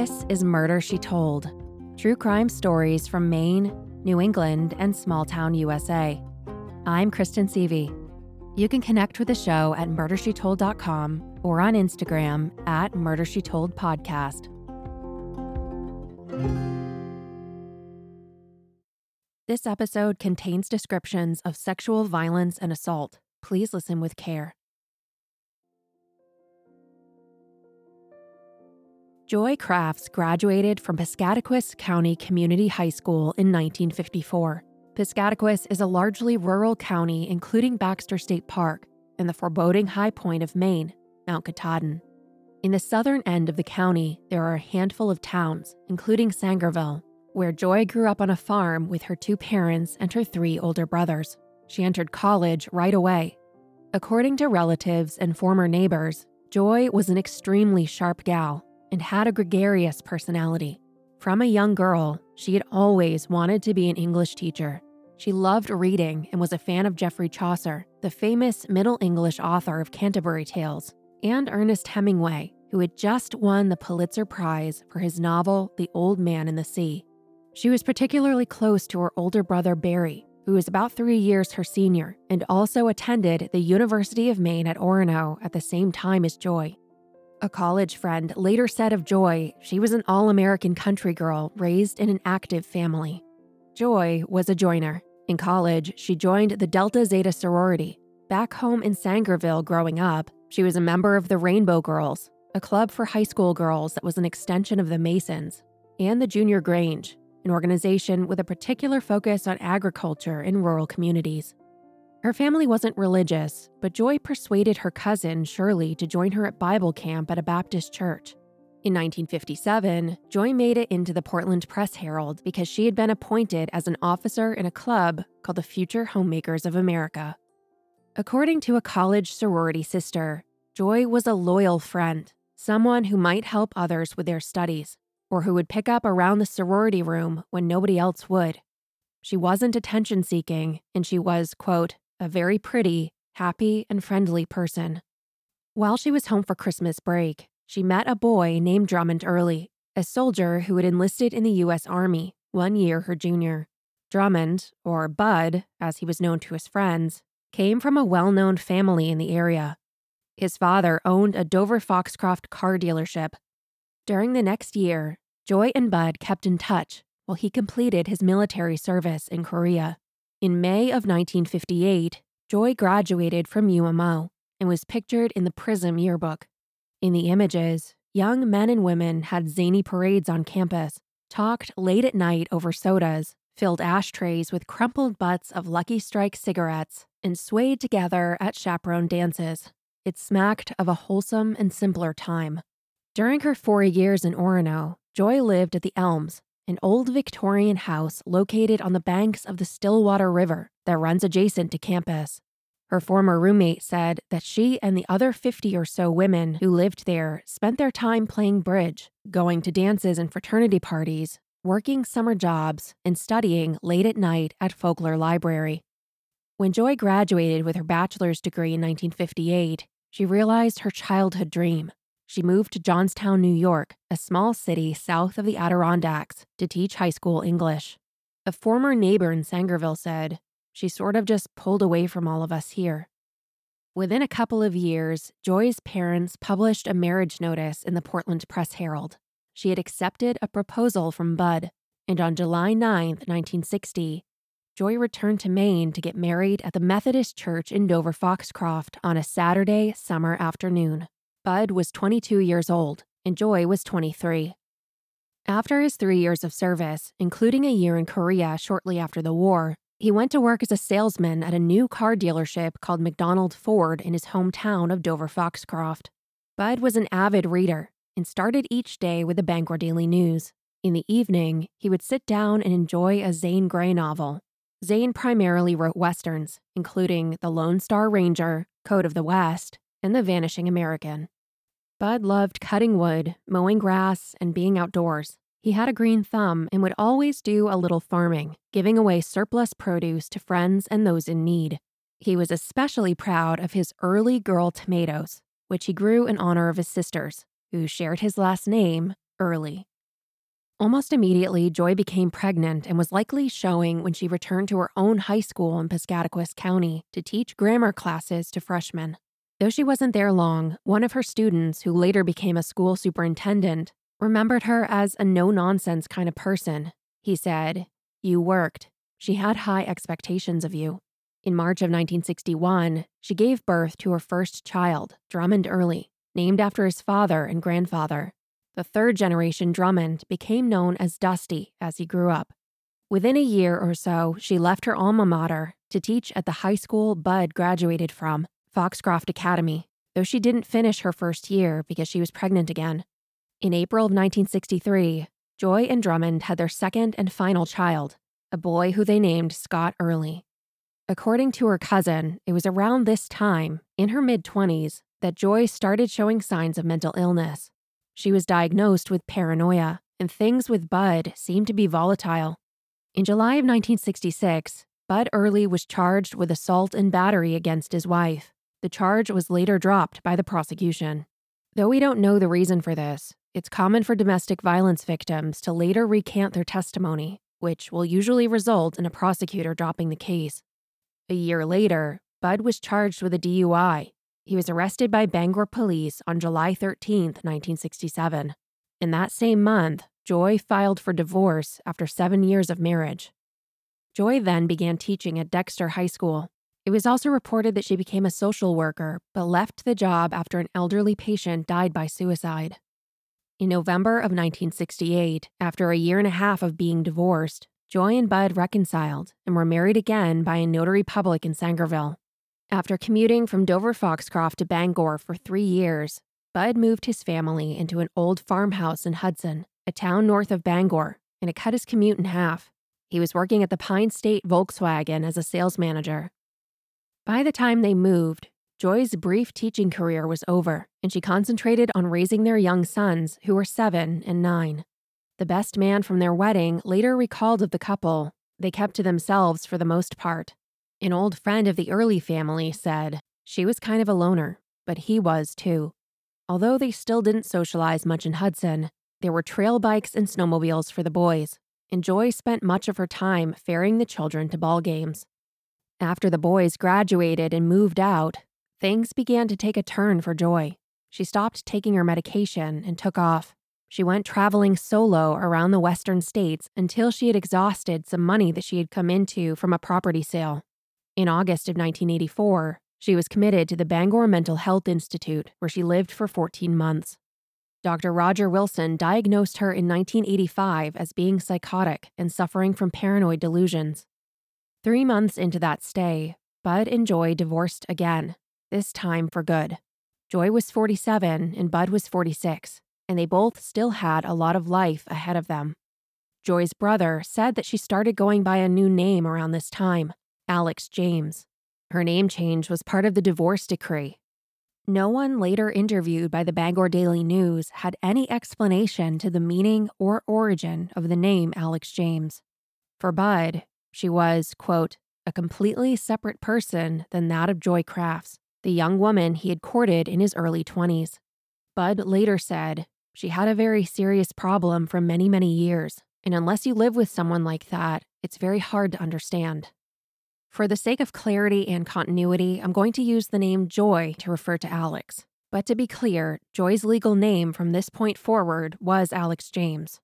This is Murder She Told true crime stories from Maine, New England, and small town USA. I'm Kristen Seavey. You can connect with the show at murdershetold.com or on Instagram at murdershetoldpodcast. This episode contains descriptions of sexual violence and assault. Please listen with care. Joy Crafts graduated from Piscataquis County Community High School in 1954. Piscataquis is a largely rural county, including Baxter State Park and the foreboding high point of Maine, Mount Katahdin. In the southern end of the county, there are a handful of towns, including Sangerville, where Joy grew up on a farm with her two parents and her three older brothers. She entered college right away. According to relatives and former neighbors, Joy was an extremely sharp gal and had a gregarious personality. From a young girl, she had always wanted to be an English teacher. She loved reading and was a fan of Geoffrey Chaucer, the famous Middle English author of Canterbury Tales, and Ernest Hemingway, who had just won the Pulitzer Prize for his novel The Old Man in the Sea. She was particularly close to her older brother Barry, who was about three years her senior and also attended the University of Maine at Orono at the same time as Joy. A college friend later said of Joy she was an all American country girl raised in an active family. Joy was a joiner. In college, she joined the Delta Zeta sorority. Back home in Sangerville growing up, she was a member of the Rainbow Girls, a club for high school girls that was an extension of the Masons, and the Junior Grange, an organization with a particular focus on agriculture in rural communities. Her family wasn't religious, but Joy persuaded her cousin, Shirley, to join her at Bible camp at a Baptist church. In 1957, Joy made it into the Portland Press Herald because she had been appointed as an officer in a club called the Future Homemakers of America. According to a college sorority sister, Joy was a loyal friend, someone who might help others with their studies, or who would pick up around the sorority room when nobody else would. She wasn't attention seeking, and she was, quote, a very pretty, happy, and friendly person. While she was home for Christmas break, she met a boy named Drummond Early, a soldier who had enlisted in the U.S. Army, one year her junior. Drummond, or Bud, as he was known to his friends, came from a well known family in the area. His father owned a Dover Foxcroft car dealership. During the next year, Joy and Bud kept in touch while he completed his military service in Korea. In May of 1958, Joy graduated from UMO and was pictured in the Prism yearbook. In the images, young men and women had zany parades on campus, talked late at night over sodas, filled ashtrays with crumpled butts of Lucky Strike cigarettes, and swayed together at chaperone dances. It smacked of a wholesome and simpler time. During her four years in Orono, Joy lived at the Elms, an old Victorian house located on the banks of the Stillwater River that runs adjacent to campus. Her former roommate said that she and the other 50 or so women who lived there spent their time playing bridge, going to dances and fraternity parties, working summer jobs, and studying late at night at Fogler Library. When Joy graduated with her bachelor's degree in 1958, she realized her childhood dream she moved to Johnstown, New York, a small city south of the Adirondacks, to teach high school English. A former neighbor in Sangerville said, She sort of just pulled away from all of us here. Within a couple of years, Joy's parents published a marriage notice in the Portland Press Herald. She had accepted a proposal from Bud, and on July 9, 1960, Joy returned to Maine to get married at the Methodist Church in Dover Foxcroft on a Saturday summer afternoon. Bud was 22 years old and Joy was 23. After his three years of service, including a year in Korea shortly after the war, he went to work as a salesman at a new car dealership called McDonald Ford in his hometown of Dover Foxcroft. Bud was an avid reader and started each day with the Bangor Daily News. In the evening, he would sit down and enjoy a Zane Grey novel. Zane primarily wrote westerns, including The Lone Star Ranger, Code of the West, and The Vanishing American. Bud loved cutting wood, mowing grass, and being outdoors. He had a green thumb and would always do a little farming, giving away surplus produce to friends and those in need. He was especially proud of his early girl tomatoes, which he grew in honor of his sisters, who shared his last name, Early. Almost immediately, Joy became pregnant and was likely showing when she returned to her own high school in Piscataquis County to teach grammar classes to freshmen. Though she wasn't there long, one of her students, who later became a school superintendent, remembered her as a no nonsense kind of person. He said, You worked. She had high expectations of you. In March of 1961, she gave birth to her first child, Drummond Early, named after his father and grandfather. The third generation Drummond became known as Dusty as he grew up. Within a year or so, she left her alma mater to teach at the high school Bud graduated from, Foxcroft Academy, though she didn't finish her first year because she was pregnant again. In April of 1963, Joy and Drummond had their second and final child, a boy who they named Scott Early. According to her cousin, it was around this time, in her mid 20s, that Joy started showing signs of mental illness. She was diagnosed with paranoia, and things with Bud seemed to be volatile. In July of 1966, Bud Early was charged with assault and battery against his wife. The charge was later dropped by the prosecution. Though we don't know the reason for this, it's common for domestic violence victims to later recant their testimony, which will usually result in a prosecutor dropping the case. A year later, Bud was charged with a DUI. He was arrested by Bangor police on July 13, 1967. In that same month, Joy filed for divorce after seven years of marriage. Joy then began teaching at Dexter High School, it was also reported that she became a social worker, but left the job after an elderly patient died by suicide. In November of 1968, after a year and a half of being divorced, Joy and Bud reconciled and were married again by a notary public in Sangerville. After commuting from Dover Foxcroft to Bangor for three years, Bud moved his family into an old farmhouse in Hudson, a town north of Bangor, and it cut his commute in half. He was working at the Pine State Volkswagen as a sales manager by the time they moved, Joy's brief teaching career was over, and she concentrated on raising their young sons, who were seven and nine. The best man from their wedding later recalled of the couple, they kept to themselves for the most part. An old friend of the early family said, she was kind of a loner, but he was too. Although they still didn't socialize much in Hudson, there were trail bikes and snowmobiles for the boys, and Joy spent much of her time ferrying the children to ball games. After the boys graduated and moved out, things began to take a turn for Joy. She stopped taking her medication and took off. She went traveling solo around the western states until she had exhausted some money that she had come into from a property sale. In August of 1984, she was committed to the Bangor Mental Health Institute, where she lived for 14 months. Dr. Roger Wilson diagnosed her in 1985 as being psychotic and suffering from paranoid delusions. Three months into that stay, Bud and Joy divorced again, this time for good. Joy was 47 and Bud was 46, and they both still had a lot of life ahead of them. Joy's brother said that she started going by a new name around this time Alex James. Her name change was part of the divorce decree. No one later interviewed by the Bangor Daily News had any explanation to the meaning or origin of the name Alex James. For Bud, she was, quote, a completely separate person than that of Joy Crafts, the young woman he had courted in his early 20s. Bud later said, She had a very serious problem for many, many years, and unless you live with someone like that, it's very hard to understand. For the sake of clarity and continuity, I'm going to use the name Joy to refer to Alex. But to be clear, Joy's legal name from this point forward was Alex James.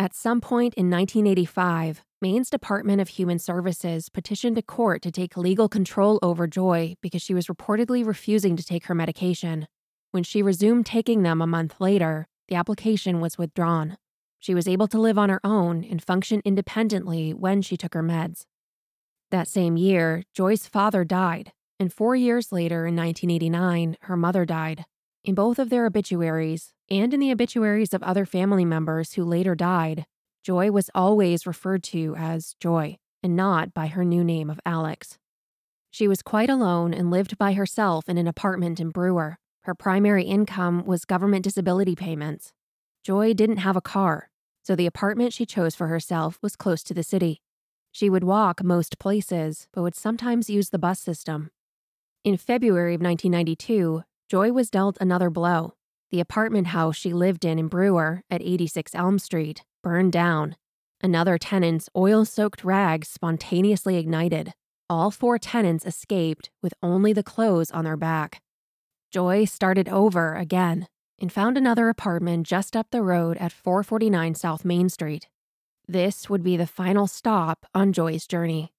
At some point in 1985, Maine's Department of Human Services petitioned a court to take legal control over Joy because she was reportedly refusing to take her medication. When she resumed taking them a month later, the application was withdrawn. She was able to live on her own and function independently when she took her meds. That same year, Joy's father died, and four years later, in 1989, her mother died. In both of their obituaries, and in the obituaries of other family members who later died, Joy was always referred to as Joy, and not by her new name of Alex. She was quite alone and lived by herself in an apartment in Brewer. Her primary income was government disability payments. Joy didn't have a car, so the apartment she chose for herself was close to the city. She would walk most places, but would sometimes use the bus system. In February of 1992, Joy was dealt another blow. The apartment house she lived in in Brewer at 86 Elm Street burned down. Another tenant's oil soaked rags spontaneously ignited. All four tenants escaped with only the clothes on their back. Joy started over again and found another apartment just up the road at 449 South Main Street. This would be the final stop on Joy's journey.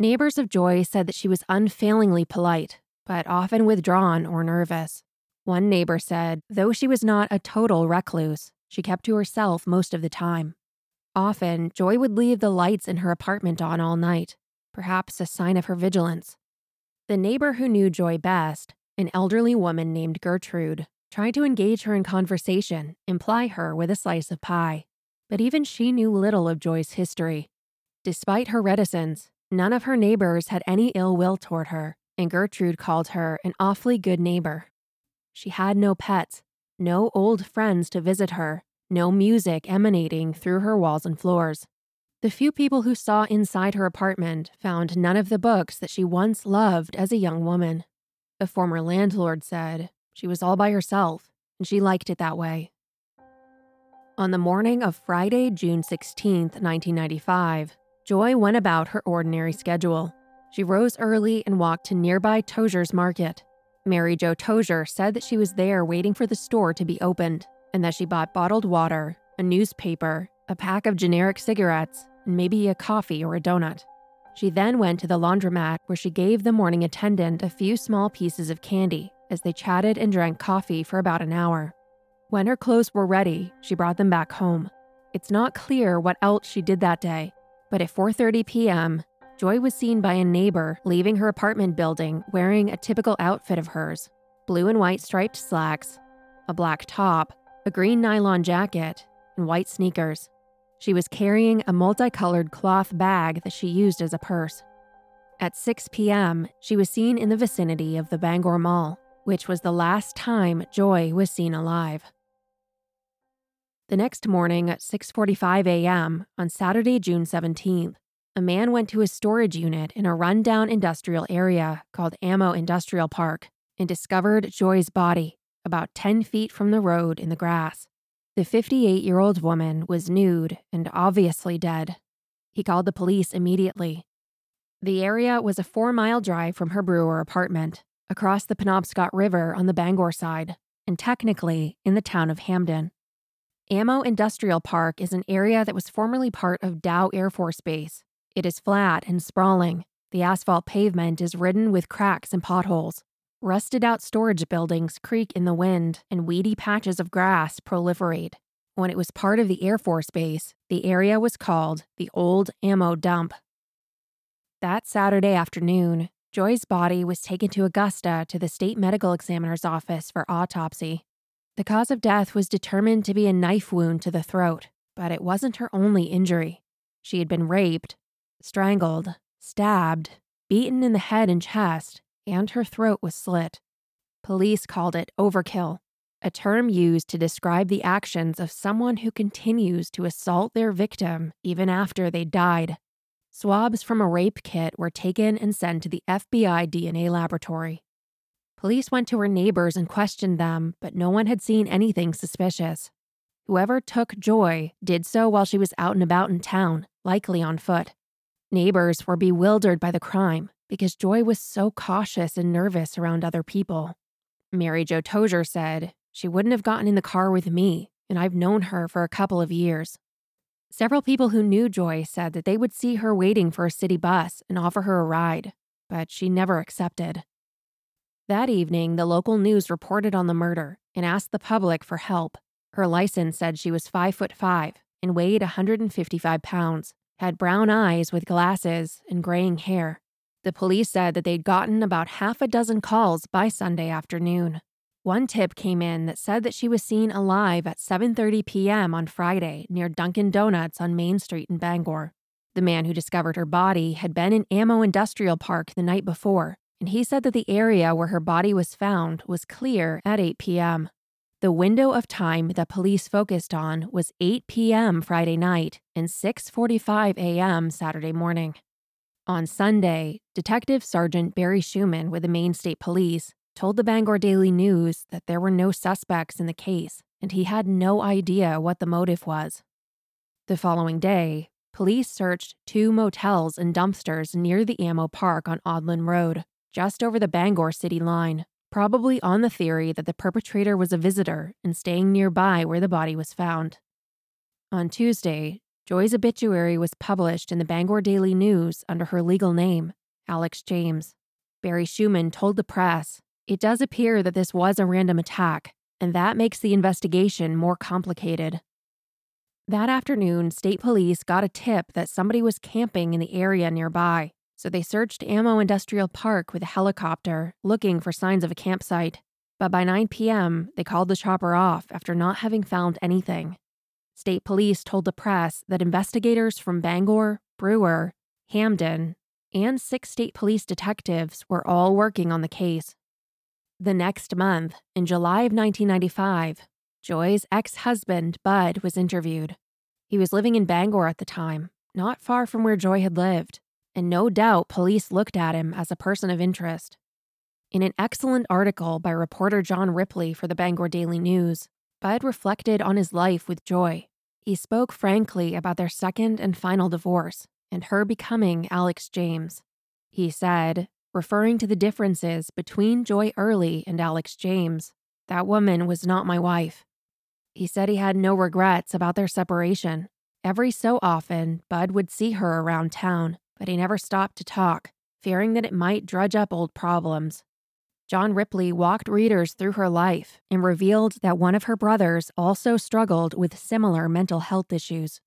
Neighbors of Joy said that she was unfailingly polite, but often withdrawn or nervous. One neighbor said, though she was not a total recluse, she kept to herself most of the time. Often, Joy would leave the lights in her apartment on all night, perhaps a sign of her vigilance. The neighbor who knew Joy best, an elderly woman named Gertrude, tried to engage her in conversation and ply her with a slice of pie. But even she knew little of Joy's history. Despite her reticence, none of her neighbors had any ill will toward her, and Gertrude called her an awfully good neighbor. She had no pets, no old friends to visit her, no music emanating through her walls and floors. The few people who saw inside her apartment found none of the books that she once loved as a young woman. The former landlord said she was all by herself, and she liked it that way. On the morning of Friday, June 16, 1995, Joy went about her ordinary schedule. She rose early and walked to nearby Tozier's Market. Mary Jo Tozier said that she was there waiting for the store to be opened and that she bought bottled water, a newspaper, a pack of generic cigarettes, and maybe a coffee or a donut. She then went to the laundromat where she gave the morning attendant a few small pieces of candy as they chatted and drank coffee for about an hour. When her clothes were ready, she brought them back home. It's not clear what else she did that day, but at 4:30 p.m., Joy was seen by a neighbor leaving her apartment building wearing a typical outfit of hers: blue and white striped slacks, a black top, a green nylon jacket, and white sneakers. She was carrying a multicolored cloth bag that she used as a purse. At 6 p.m., she was seen in the vicinity of the Bangor Mall, which was the last time Joy was seen alive. The next morning at 6:45 a.m. on Saturday, June 17th, a man went to a storage unit in a rundown industrial area called Ammo Industrial Park and discovered Joy's body about 10 feet from the road in the grass. The 58 year old woman was nude and obviously dead. He called the police immediately. The area was a four mile drive from her brewer apartment, across the Penobscot River on the Bangor side, and technically in the town of Hampden. Ammo Industrial Park is an area that was formerly part of Dow Air Force Base. It is flat and sprawling. The asphalt pavement is ridden with cracks and potholes. Rusted out storage buildings creak in the wind, and weedy patches of grass proliferate. When it was part of the Air Force Base, the area was called the Old Ammo Dump. That Saturday afternoon, Joy's body was taken to Augusta to the state medical examiner's office for autopsy. The cause of death was determined to be a knife wound to the throat, but it wasn't her only injury. She had been raped, strangled, stabbed, beaten in the head and chest, and her throat was slit. Police called it overkill, a term used to describe the actions of someone who continues to assault their victim even after they died. Swabs from a rape kit were taken and sent to the FBI DNA laboratory. Police went to her neighbors and questioned them, but no one had seen anything suspicious. Whoever took Joy did so while she was out and about in town, likely on foot. Neighbors were bewildered by the crime because Joy was so cautious and nervous around other people. Mary Jo Tozier said, She wouldn't have gotten in the car with me, and I've known her for a couple of years. Several people who knew Joy said that they would see her waiting for a city bus and offer her a ride, but she never accepted. That evening, the local news reported on the murder and asked the public for help. Her license said she was 5 foot 5 and weighed 155 pounds, had brown eyes with glasses and graying hair. The police said that they'd gotten about half a dozen calls by Sunday afternoon. One tip came in that said that she was seen alive at 7:30 p.m. on Friday near Dunkin' Donuts on Main Street in Bangor. The man who discovered her body had been in Ammo Industrial Park the night before, and he said that the area where her body was found was clear at 8 p.m. The window of time that police focused on was 8 p.m. Friday night and 6:45 a.m. Saturday morning. On Sunday, Detective Sergeant Barry Schumann with the Maine State Police told the Bangor Daily News that there were no suspects in the case and he had no idea what the motive was. The following day, police searched two motels and dumpsters near the Ammo Park on Odlin Road, just over the Bangor city line, probably on the theory that the perpetrator was a visitor and staying nearby where the body was found. On Tuesday, Joy's obituary was published in the Bangor Daily News under her legal name, Alex James. Barry Schumann told the press, It does appear that this was a random attack, and that makes the investigation more complicated. That afternoon, state police got a tip that somebody was camping in the area nearby, so they searched Ammo Industrial Park with a helicopter, looking for signs of a campsite. But by 9 p.m., they called the chopper off after not having found anything. State police told the press that investigators from Bangor, Brewer, Hampden, and six state police detectives were all working on the case. The next month, in July of 1995, Joy's ex husband, Bud, was interviewed. He was living in Bangor at the time, not far from where Joy had lived, and no doubt police looked at him as a person of interest. In an excellent article by reporter John Ripley for the Bangor Daily News, Bud reflected on his life with Joy. He spoke frankly about their second and final divorce and her becoming Alex James. He said, referring to the differences between Joy Early and Alex James, that woman was not my wife. He said he had no regrets about their separation. Every so often, Bud would see her around town, but he never stopped to talk, fearing that it might drudge up old problems. John Ripley walked readers through her life and revealed that one of her brothers also struggled with similar mental health issues.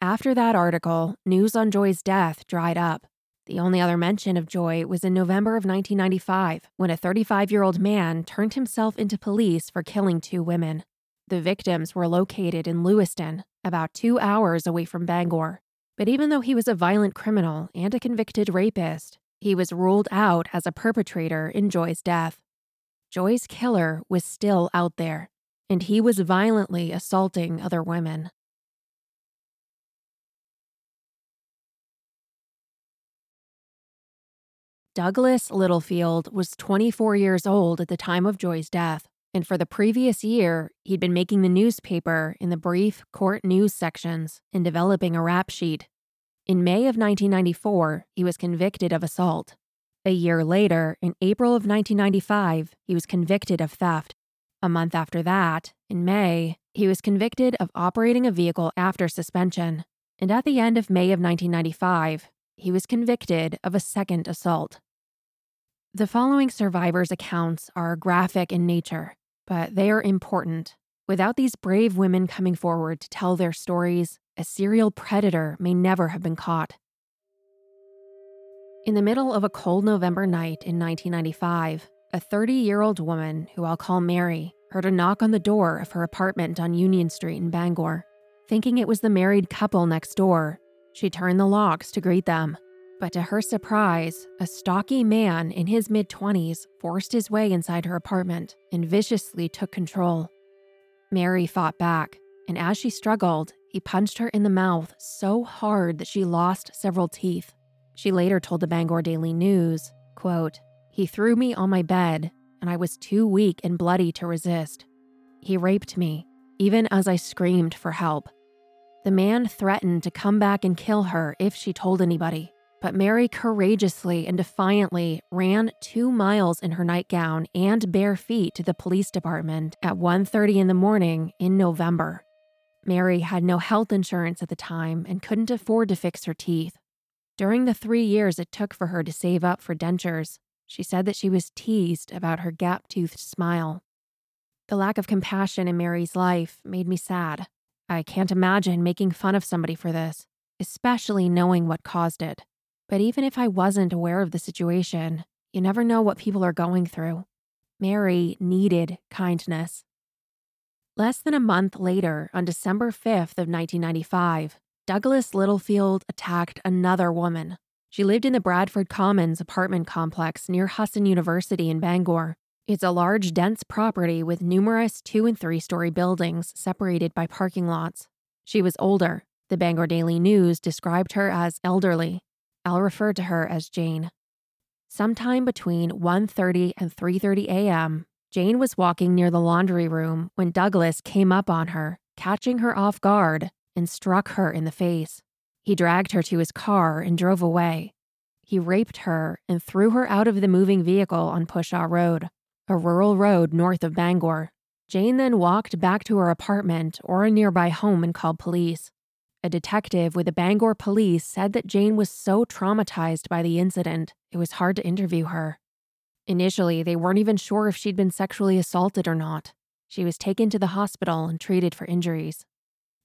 After that article, news on Joy's death dried up. The only other mention of Joy was in November of 1995 when a 35 year old man turned himself into police for killing two women. The victims were located in Lewiston, about two hours away from Bangor. But even though he was a violent criminal and a convicted rapist, he was ruled out as a perpetrator in Joy's death. Joy's killer was still out there, and he was violently assaulting other women. Douglas Littlefield was 24 years old at the time of Joy's death, and for the previous year, he'd been making the newspaper in the brief court news sections and developing a rap sheet in May of 1994, he was convicted of assault. A year later, in April of 1995, he was convicted of theft. A month after that, in May, he was convicted of operating a vehicle after suspension. And at the end of May of 1995, he was convicted of a second assault. The following survivors' accounts are graphic in nature, but they are important. Without these brave women coming forward to tell their stories, a serial predator may never have been caught. In the middle of a cold November night in 1995, a 30 year old woman, who I'll call Mary, heard a knock on the door of her apartment on Union Street in Bangor. Thinking it was the married couple next door, she turned the locks to greet them. But to her surprise, a stocky man in his mid 20s forced his way inside her apartment and viciously took control. Mary fought back, and as she struggled, he punched her in the mouth so hard that she lost several teeth. She later told the Bangor Daily News, quote, He threw me on my bed, and I was too weak and bloody to resist. He raped me, even as I screamed for help. The man threatened to come back and kill her if she told anybody, but Mary courageously and defiantly ran 2 miles in her nightgown and bare feet to the police department at 1:30 in the morning in November. Mary had no health insurance at the time and couldn't afford to fix her teeth. During the three years it took for her to save up for dentures, she said that she was teased about her gap toothed smile. The lack of compassion in Mary's life made me sad. I can't imagine making fun of somebody for this, especially knowing what caused it. But even if I wasn't aware of the situation, you never know what people are going through. Mary needed kindness. Less than a month later, on December 5th of 1995, Douglas Littlefield attacked another woman. She lived in the Bradford Commons apartment complex near Husson University in Bangor. It's a large, dense property with numerous two and three story buildings separated by parking lots. She was older. The Bangor Daily News described her as elderly. I'll refer to her as Jane. Sometime between 1:30 and 3:30 a.m., Jane was walking near the laundry room when Douglas came up on her, catching her off guard and struck her in the face. He dragged her to his car and drove away. He raped her and threw her out of the moving vehicle on Pushaw Road, a rural road north of Bangor. Jane then walked back to her apartment or a nearby home and called police. A detective with the Bangor police said that Jane was so traumatized by the incident, it was hard to interview her. Initially, they weren't even sure if she'd been sexually assaulted or not. She was taken to the hospital and treated for injuries.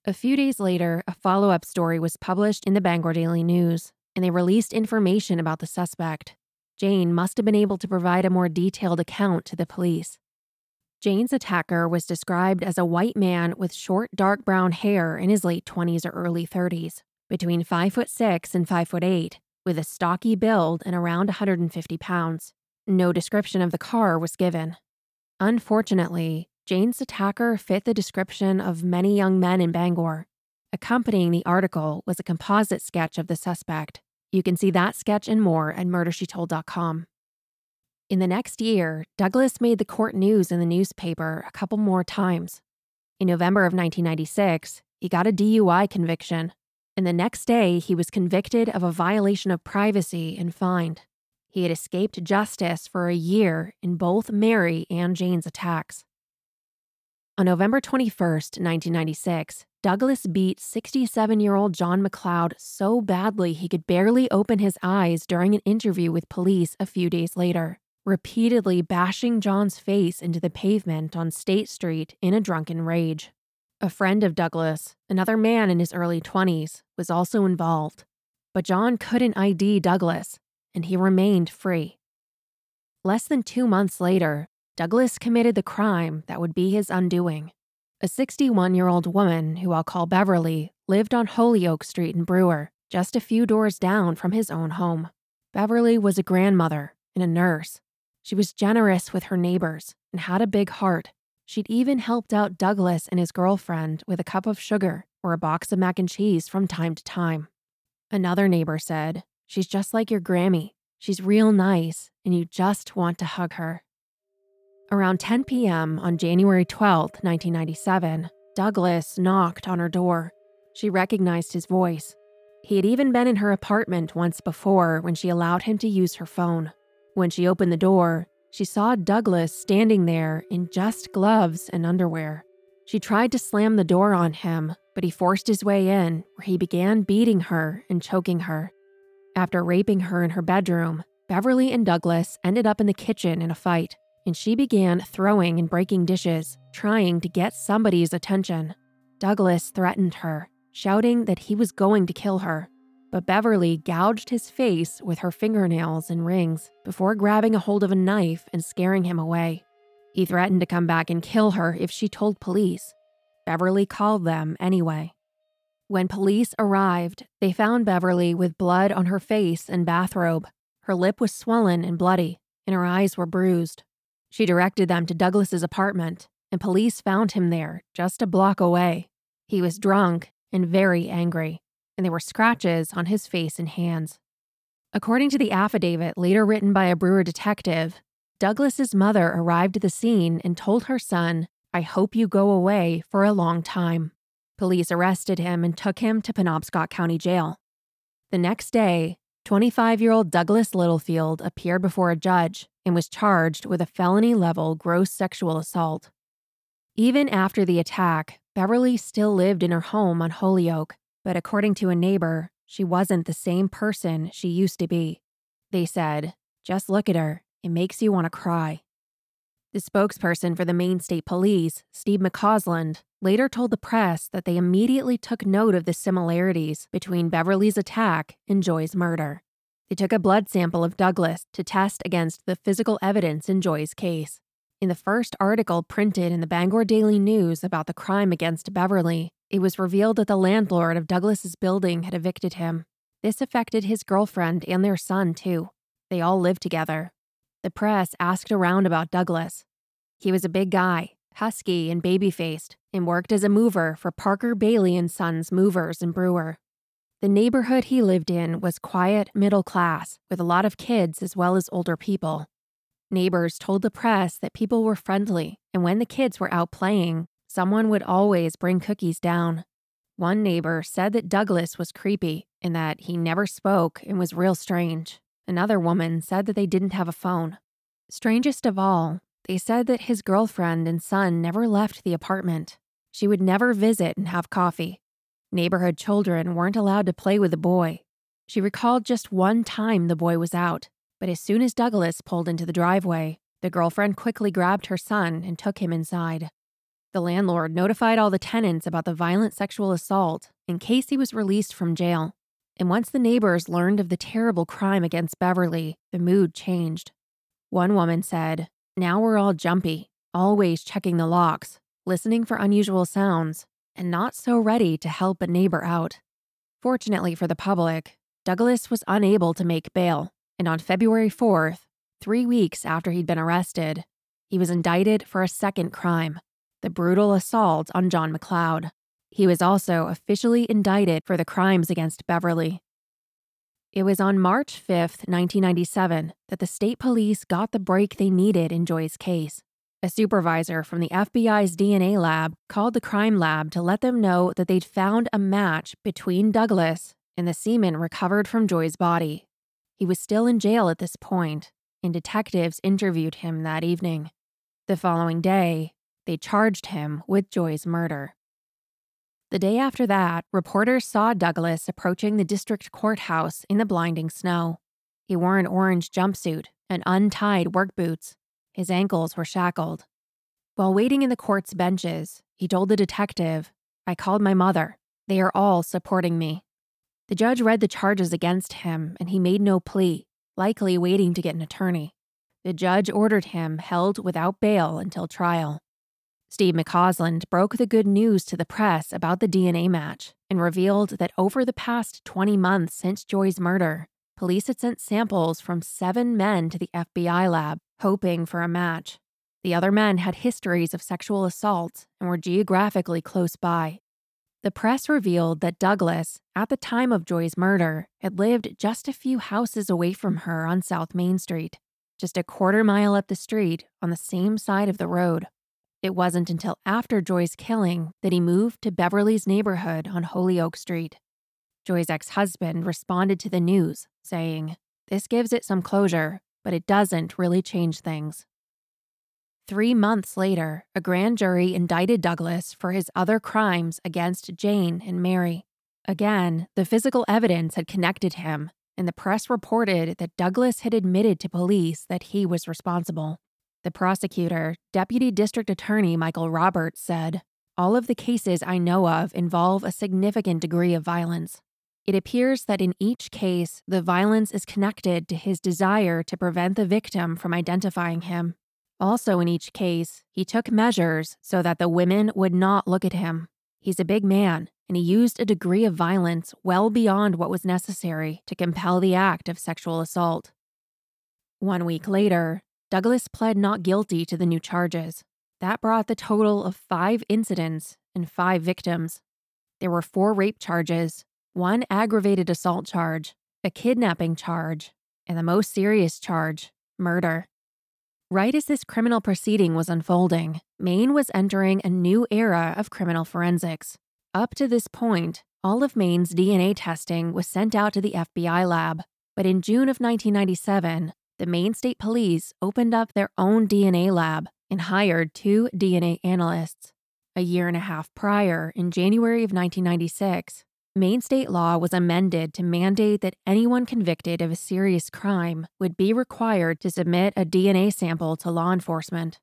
A few days later, a follow up story was published in the Bangor Daily News, and they released information about the suspect. Jane must have been able to provide a more detailed account to the police. Jane's attacker was described as a white man with short, dark brown hair in his late 20s or early 30s, between 5 foot 6 and 5 foot 8, with a stocky build and around 150 pounds. No description of the car was given. Unfortunately, Jane's attacker fit the description of many young men in Bangor. Accompanying the article was a composite sketch of the suspect. You can see that sketch and more at murdershetold.com. In the next year, Douglas made the court news in the newspaper a couple more times. In November of 1996, he got a DUI conviction, and the next day he was convicted of a violation of privacy and fined. He had escaped justice for a year in both Mary and Jane's attacks. On November 21, 1996, Douglas beat 67 year old John McLeod so badly he could barely open his eyes during an interview with police a few days later, repeatedly bashing John's face into the pavement on State Street in a drunken rage. A friend of Douglas, another man in his early 20s, was also involved, but John couldn't ID Douglas, and he remained free. Less than two months later, Douglas committed the crime that would be his undoing. A 61 year old woman, who I'll call Beverly, lived on Holyoke Street in Brewer, just a few doors down from his own home. Beverly was a grandmother and a nurse. She was generous with her neighbors and had a big heart. She'd even helped out Douglas and his girlfriend with a cup of sugar or a box of mac and cheese from time to time. Another neighbor said, She's just like your Grammy. She's real nice, and you just want to hug her. Around 10 p.m. on January 12, 1997, Douglas knocked on her door. She recognized his voice. He had even been in her apartment once before when she allowed him to use her phone. When she opened the door, she saw Douglas standing there in just gloves and underwear. She tried to slam the door on him, but he forced his way in, where he began beating her and choking her. After raping her in her bedroom, Beverly and Douglas ended up in the kitchen in a fight and she began throwing and breaking dishes, trying to get somebody's attention. Douglas threatened her, shouting that he was going to kill her. But Beverly gouged his face with her fingernails and rings before grabbing a hold of a knife and scaring him away. He threatened to come back and kill her if she told police. Beverly called them anyway. When police arrived, they found Beverly with blood on her face and bathrobe. Her lip was swollen and bloody, and her eyes were bruised. She directed them to Douglas's apartment, and police found him there, just a block away. He was drunk and very angry, and there were scratches on his face and hands. According to the affidavit later written by a Brewer detective, Douglas's mother arrived at the scene and told her son, I hope you go away for a long time. Police arrested him and took him to Penobscot County Jail. The next day, 25 year old Douglas Littlefield appeared before a judge and was charged with a felony level gross sexual assault. Even after the attack, Beverly still lived in her home on Holyoke, but according to a neighbor, she wasn't the same person she used to be. They said, just look at her, it makes you want to cry. The spokesperson for the Maine State Police, Steve McCausland, later told the press that they immediately took note of the similarities between Beverly's attack and Joy's murder. They took a blood sample of Douglas to test against the physical evidence in Joy's case. In the first article printed in the Bangor Daily News about the crime against Beverly, it was revealed that the landlord of Douglas's building had evicted him. This affected his girlfriend and their son, too. They all lived together, the press asked around about Douglas. He was a big guy, husky and baby faced, and worked as a mover for Parker Bailey and Sons Movers and Brewer. The neighborhood he lived in was quiet, middle class, with a lot of kids as well as older people. Neighbors told the press that people were friendly, and when the kids were out playing, someone would always bring cookies down. One neighbor said that Douglas was creepy and that he never spoke and was real strange. Another woman said that they didn't have a phone. Strangest of all, they said that his girlfriend and son never left the apartment. She would never visit and have coffee. Neighborhood children weren't allowed to play with the boy. She recalled just one time the boy was out, but as soon as Douglas pulled into the driveway, the girlfriend quickly grabbed her son and took him inside. The landlord notified all the tenants about the violent sexual assault in case he was released from jail. And once the neighbors learned of the terrible crime against Beverly, the mood changed. One woman said, Now we're all jumpy, always checking the locks, listening for unusual sounds, and not so ready to help a neighbor out. Fortunately for the public, Douglas was unable to make bail, and on February 4th, three weeks after he'd been arrested, he was indicted for a second crime the brutal assault on John McLeod. He was also officially indicted for the crimes against Beverly. It was on March 5, 1997, that the state police got the break they needed in Joy's case. A supervisor from the FBI's DNA lab called the crime lab to let them know that they'd found a match between Douglas and the semen recovered from Joy's body. He was still in jail at this point, and detectives interviewed him that evening. The following day, they charged him with Joy's murder. The day after that, reporters saw Douglas approaching the district courthouse in the blinding snow. He wore an orange jumpsuit and untied work boots. His ankles were shackled. While waiting in the court's benches, he told the detective, I called my mother. They are all supporting me. The judge read the charges against him and he made no plea, likely waiting to get an attorney. The judge ordered him held without bail until trial. Steve McCausland broke the good news to the press about the DNA match and revealed that over the past 20 months since Joy's murder, police had sent samples from seven men to the FBI lab, hoping for a match. The other men had histories of sexual assault and were geographically close by. The press revealed that Douglas, at the time of Joy's murder, had lived just a few houses away from her on South Main Street, just a quarter mile up the street on the same side of the road. It wasn't until after Joy's killing that he moved to Beverly's neighborhood on Holyoke Street. Joy's ex husband responded to the news, saying, This gives it some closure, but it doesn't really change things. Three months later, a grand jury indicted Douglas for his other crimes against Jane and Mary. Again, the physical evidence had connected him, and the press reported that Douglas had admitted to police that he was responsible. The prosecutor, Deputy District Attorney Michael Roberts, said, All of the cases I know of involve a significant degree of violence. It appears that in each case, the violence is connected to his desire to prevent the victim from identifying him. Also, in each case, he took measures so that the women would not look at him. He's a big man, and he used a degree of violence well beyond what was necessary to compel the act of sexual assault. One week later, Douglas pled not guilty to the new charges. That brought the total of five incidents and five victims. There were four rape charges, one aggravated assault charge, a kidnapping charge, and the most serious charge murder. Right as this criminal proceeding was unfolding, Maine was entering a new era of criminal forensics. Up to this point, all of Maine's DNA testing was sent out to the FBI lab, but in June of 1997, the Maine State Police opened up their own DNA lab and hired two DNA analysts. A year and a half prior, in January of 1996, Maine state law was amended to mandate that anyone convicted of a serious crime would be required to submit a DNA sample to law enforcement.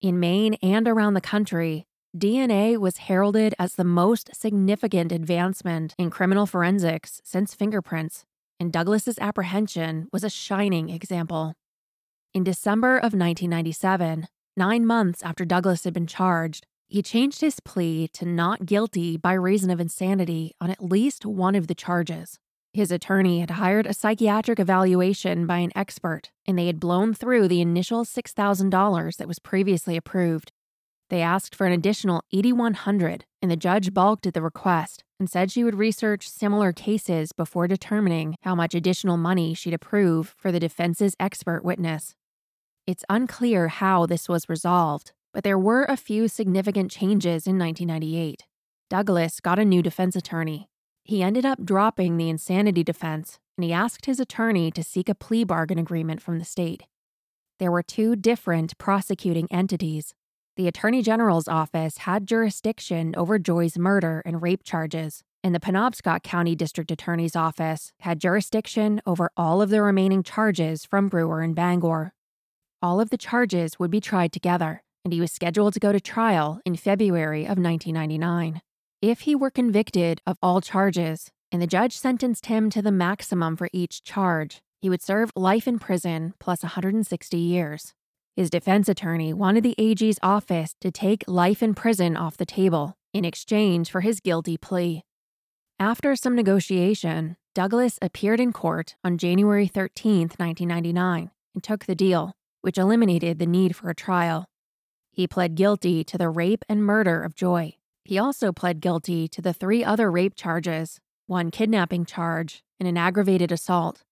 In Maine and around the country, DNA was heralded as the most significant advancement in criminal forensics since fingerprints, and Douglas's apprehension was a shining example. In December of 1997, nine months after Douglas had been charged, he changed his plea to not guilty by reason of insanity on at least one of the charges. His attorney had hired a psychiatric evaluation by an expert, and they had blown through the initial $6,000 that was previously approved. They asked for an additional 8100 and the judge balked at the request and said she would research similar cases before determining how much additional money she'd approve for the defense's expert witness. It's unclear how this was resolved, but there were a few significant changes in 1998. Douglas got a new defense attorney. He ended up dropping the insanity defense and he asked his attorney to seek a plea bargain agreement from the state. There were two different prosecuting entities the Attorney General's office had jurisdiction over Joy's murder and rape charges, and the Penobscot County District Attorney's office had jurisdiction over all of the remaining charges from Brewer and Bangor. All of the charges would be tried together, and he was scheduled to go to trial in February of 1999. If he were convicted of all charges, and the judge sentenced him to the maximum for each charge, he would serve life in prison plus 160 years. His defense attorney wanted the AG's office to take life in prison off the table in exchange for his guilty plea. After some negotiation, Douglas appeared in court on January 13, 1999, and took the deal, which eliminated the need for a trial. He pled guilty to the rape and murder of Joy. He also pled guilty to the three other rape charges one kidnapping charge and an aggravated assault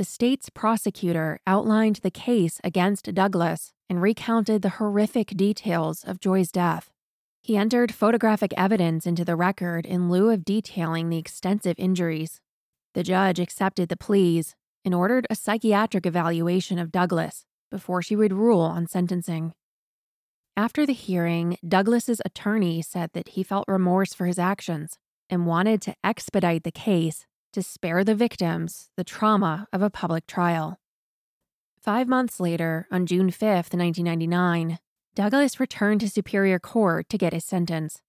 the state's prosecutor outlined the case against Douglas and recounted the horrific details of Joy's death. He entered photographic evidence into the record in lieu of detailing the extensive injuries. The judge accepted the pleas and ordered a psychiatric evaluation of Douglas before she would rule on sentencing. After the hearing, Douglas's attorney said that he felt remorse for his actions and wanted to expedite the case to spare the victims the trauma of a public trial. Five months later, on June 5, 1999, Douglas returned to Superior Court to get his sentence.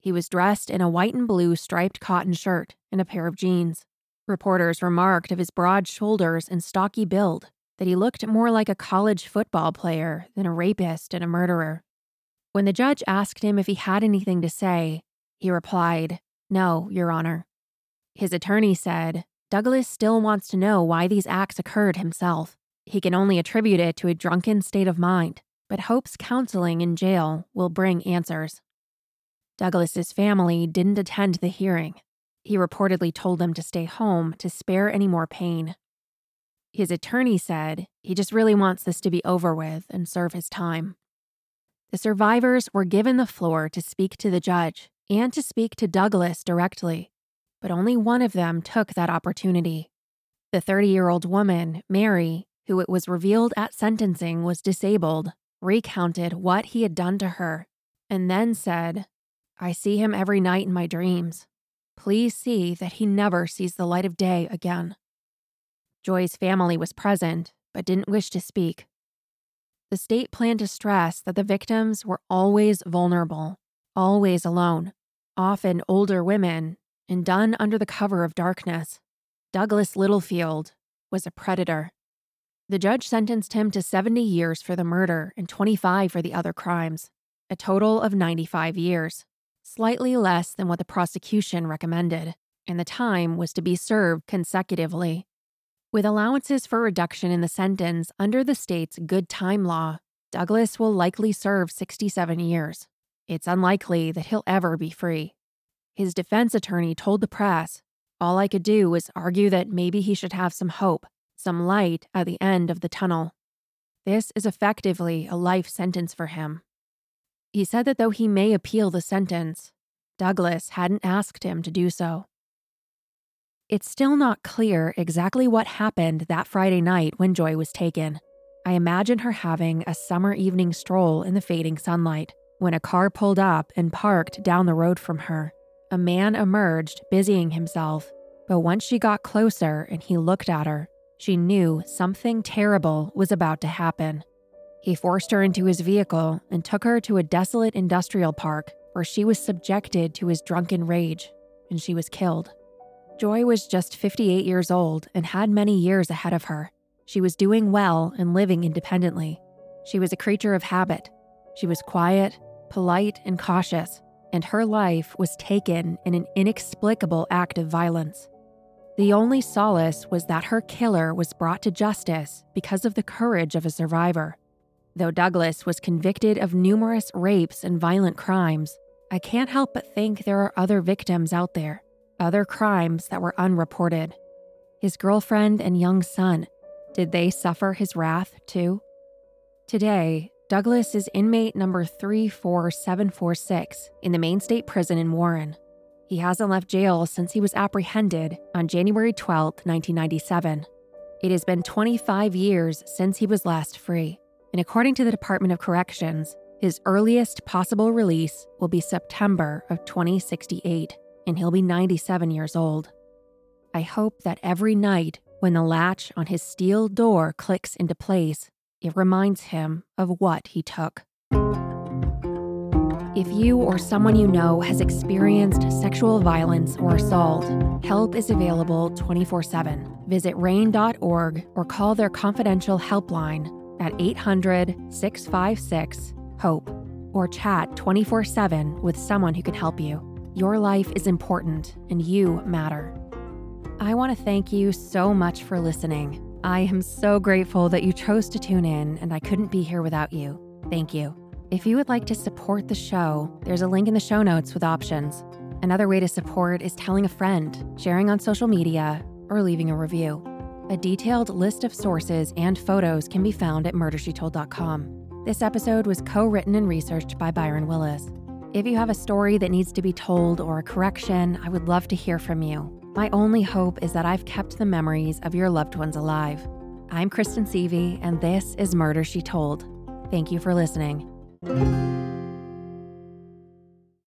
He was dressed in a white and blue striped cotton shirt and a pair of jeans. Reporters remarked of his broad shoulders and stocky build that he looked more like a college football player than a rapist and a murderer. When the judge asked him if he had anything to say, he replied, No, Your Honor. His attorney said Douglas still wants to know why these acts occurred himself. He can only attribute it to a drunken state of mind, but hopes counseling in jail will bring answers. Douglas's family didn't attend the hearing. He reportedly told them to stay home to spare any more pain. His attorney said he just really wants this to be over with and serve his time. The survivors were given the floor to speak to the judge and to speak to Douglas directly but only one of them took that opportunity. The 30 year old woman, Mary, who it was revealed at sentencing was disabled, recounted what he had done to her, and then said, I see him every night in my dreams. Please see that he never sees the light of day again. Joy's family was present, but didn't wish to speak. The state planned to stress that the victims were always vulnerable, always alone, often older women and done under the cover of darkness. Douglas Littlefield was a predator. The judge sentenced him to 70 years for the murder and 25 for the other crimes, a total of 95 years, slightly less than what the prosecution recommended, and the time was to be served consecutively. With allowances for reduction in the sentence under the state's good time law, Douglas will likely serve 67 years. It's unlikely that he'll ever be free. His defense attorney told the press all I could do was argue that maybe he should have some hope, some light at the end of the tunnel. This is effectively a life sentence for him. He said that though he may appeal the sentence, Douglas hadn't asked him to do so. It's still not clear exactly what happened that Friday night when Joy was taken. I imagine her having a summer evening stroll in the fading sunlight when a car pulled up and parked down the road from her a man emerged, busying himself. But once she got closer and he looked at her, she knew something terrible was about to happen. He forced her into his vehicle and took her to a desolate industrial park where she was subjected to his drunken rage and she was killed. Joy was just 58 years old and had many years ahead of her. She was doing well and living independently. She was a creature of habit. She was quiet, polite, and cautious, and her life was taken in an inexplicable act of violence. The only solace was that her killer was brought to justice because of the courage of a survivor. Though Douglas was convicted of numerous rapes and violent crimes, I can't help but think there are other victims out there other crimes that were unreported. His girlfriend and young son, did they suffer his wrath too? Today, Douglas is inmate number 34746 in the Maine State Prison in Warren. He hasn't left jail since he was apprehended on January 12, 1997. It has been 25 years since he was last free, and according to the Department of Corrections, his earliest possible release will be September of 2068 and he'll be 97 years old. I hope that every night when the latch on his steel door clicks into place, it reminds him of what he took. If you or someone you know has experienced sexual violence or assault, help is available 24 7. Visit RAINN.org or call their confidential helpline at 800 656 HOPE or chat 24 7 with someone who can help you. Your life is important and you matter. I want to thank you so much for listening. I am so grateful that you chose to tune in, and I couldn't be here without you. Thank you. If you would like to support the show, there's a link in the show notes with options. Another way to support is telling a friend, sharing on social media, or leaving a review. A detailed list of sources and photos can be found at murdershetold.com. This episode was co written and researched by Byron Willis. If you have a story that needs to be told or a correction, I would love to hear from you. My only hope is that I've kept the memories of your loved ones alive. I'm Kristen Seavey, and this is Murder She Told. Thank you for listening.